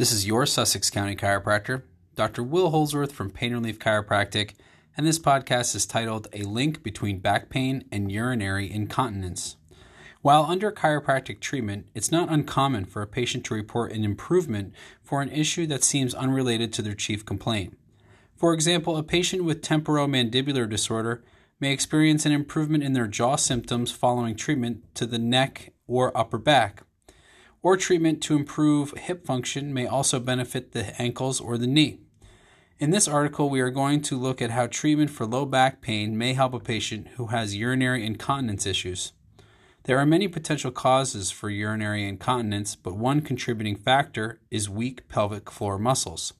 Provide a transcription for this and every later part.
This is your Sussex County chiropractor, Dr. Will Holdsworth from Pain Relief Chiropractic, and this podcast is titled A Link Between Back Pain and Urinary Incontinence. While under chiropractic treatment, it's not uncommon for a patient to report an improvement for an issue that seems unrelated to their chief complaint. For example, a patient with temporomandibular disorder may experience an improvement in their jaw symptoms following treatment to the neck or upper back or treatment to improve hip function may also benefit the ankles or the knee. In this article, we are going to look at how treatment for low back pain may help a patient who has urinary incontinence issues. There are many potential causes for urinary incontinence, but one contributing factor is weak pelvic floor muscles.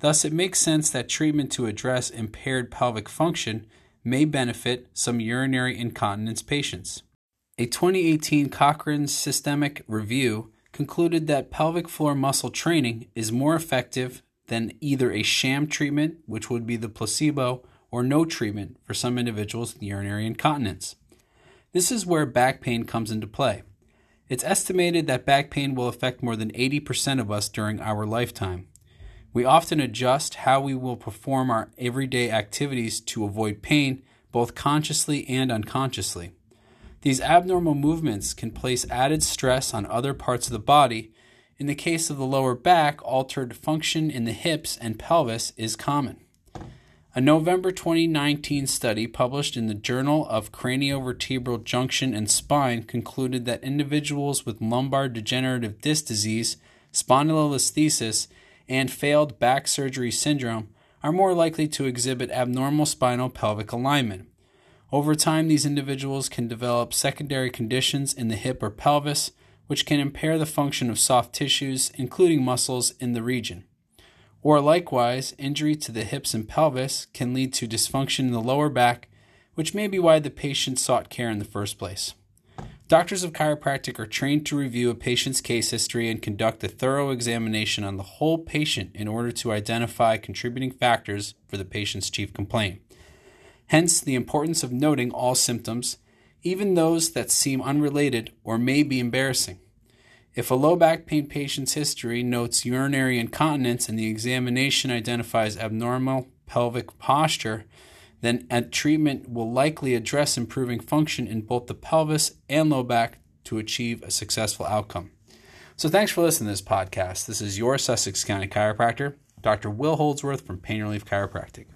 Thus, it makes sense that treatment to address impaired pelvic function may benefit some urinary incontinence patients. A 2018 Cochrane Systemic Review concluded that pelvic floor muscle training is more effective than either a sham treatment, which would be the placebo, or no treatment for some individuals with urinary incontinence. This is where back pain comes into play. It's estimated that back pain will affect more than 80% of us during our lifetime. We often adjust how we will perform our everyday activities to avoid pain, both consciously and unconsciously. These abnormal movements can place added stress on other parts of the body. In the case of the lower back, altered function in the hips and pelvis is common. A November 2019 study published in the Journal of Craniovertebral Junction and Spine concluded that individuals with lumbar degenerative disc disease, spondylolisthesis, and failed back surgery syndrome are more likely to exhibit abnormal spinal pelvic alignment. Over time, these individuals can develop secondary conditions in the hip or pelvis, which can impair the function of soft tissues, including muscles, in the region. Or likewise, injury to the hips and pelvis can lead to dysfunction in the lower back, which may be why the patient sought care in the first place. Doctors of chiropractic are trained to review a patient's case history and conduct a thorough examination on the whole patient in order to identify contributing factors for the patient's chief complaint. Hence, the importance of noting all symptoms, even those that seem unrelated or may be embarrassing. If a low back pain patient's history notes urinary incontinence and the examination identifies abnormal pelvic posture, then treatment will likely address improving function in both the pelvis and low back to achieve a successful outcome. So, thanks for listening to this podcast. This is your Sussex County chiropractor, Dr. Will Holdsworth from Pain Relief Chiropractic.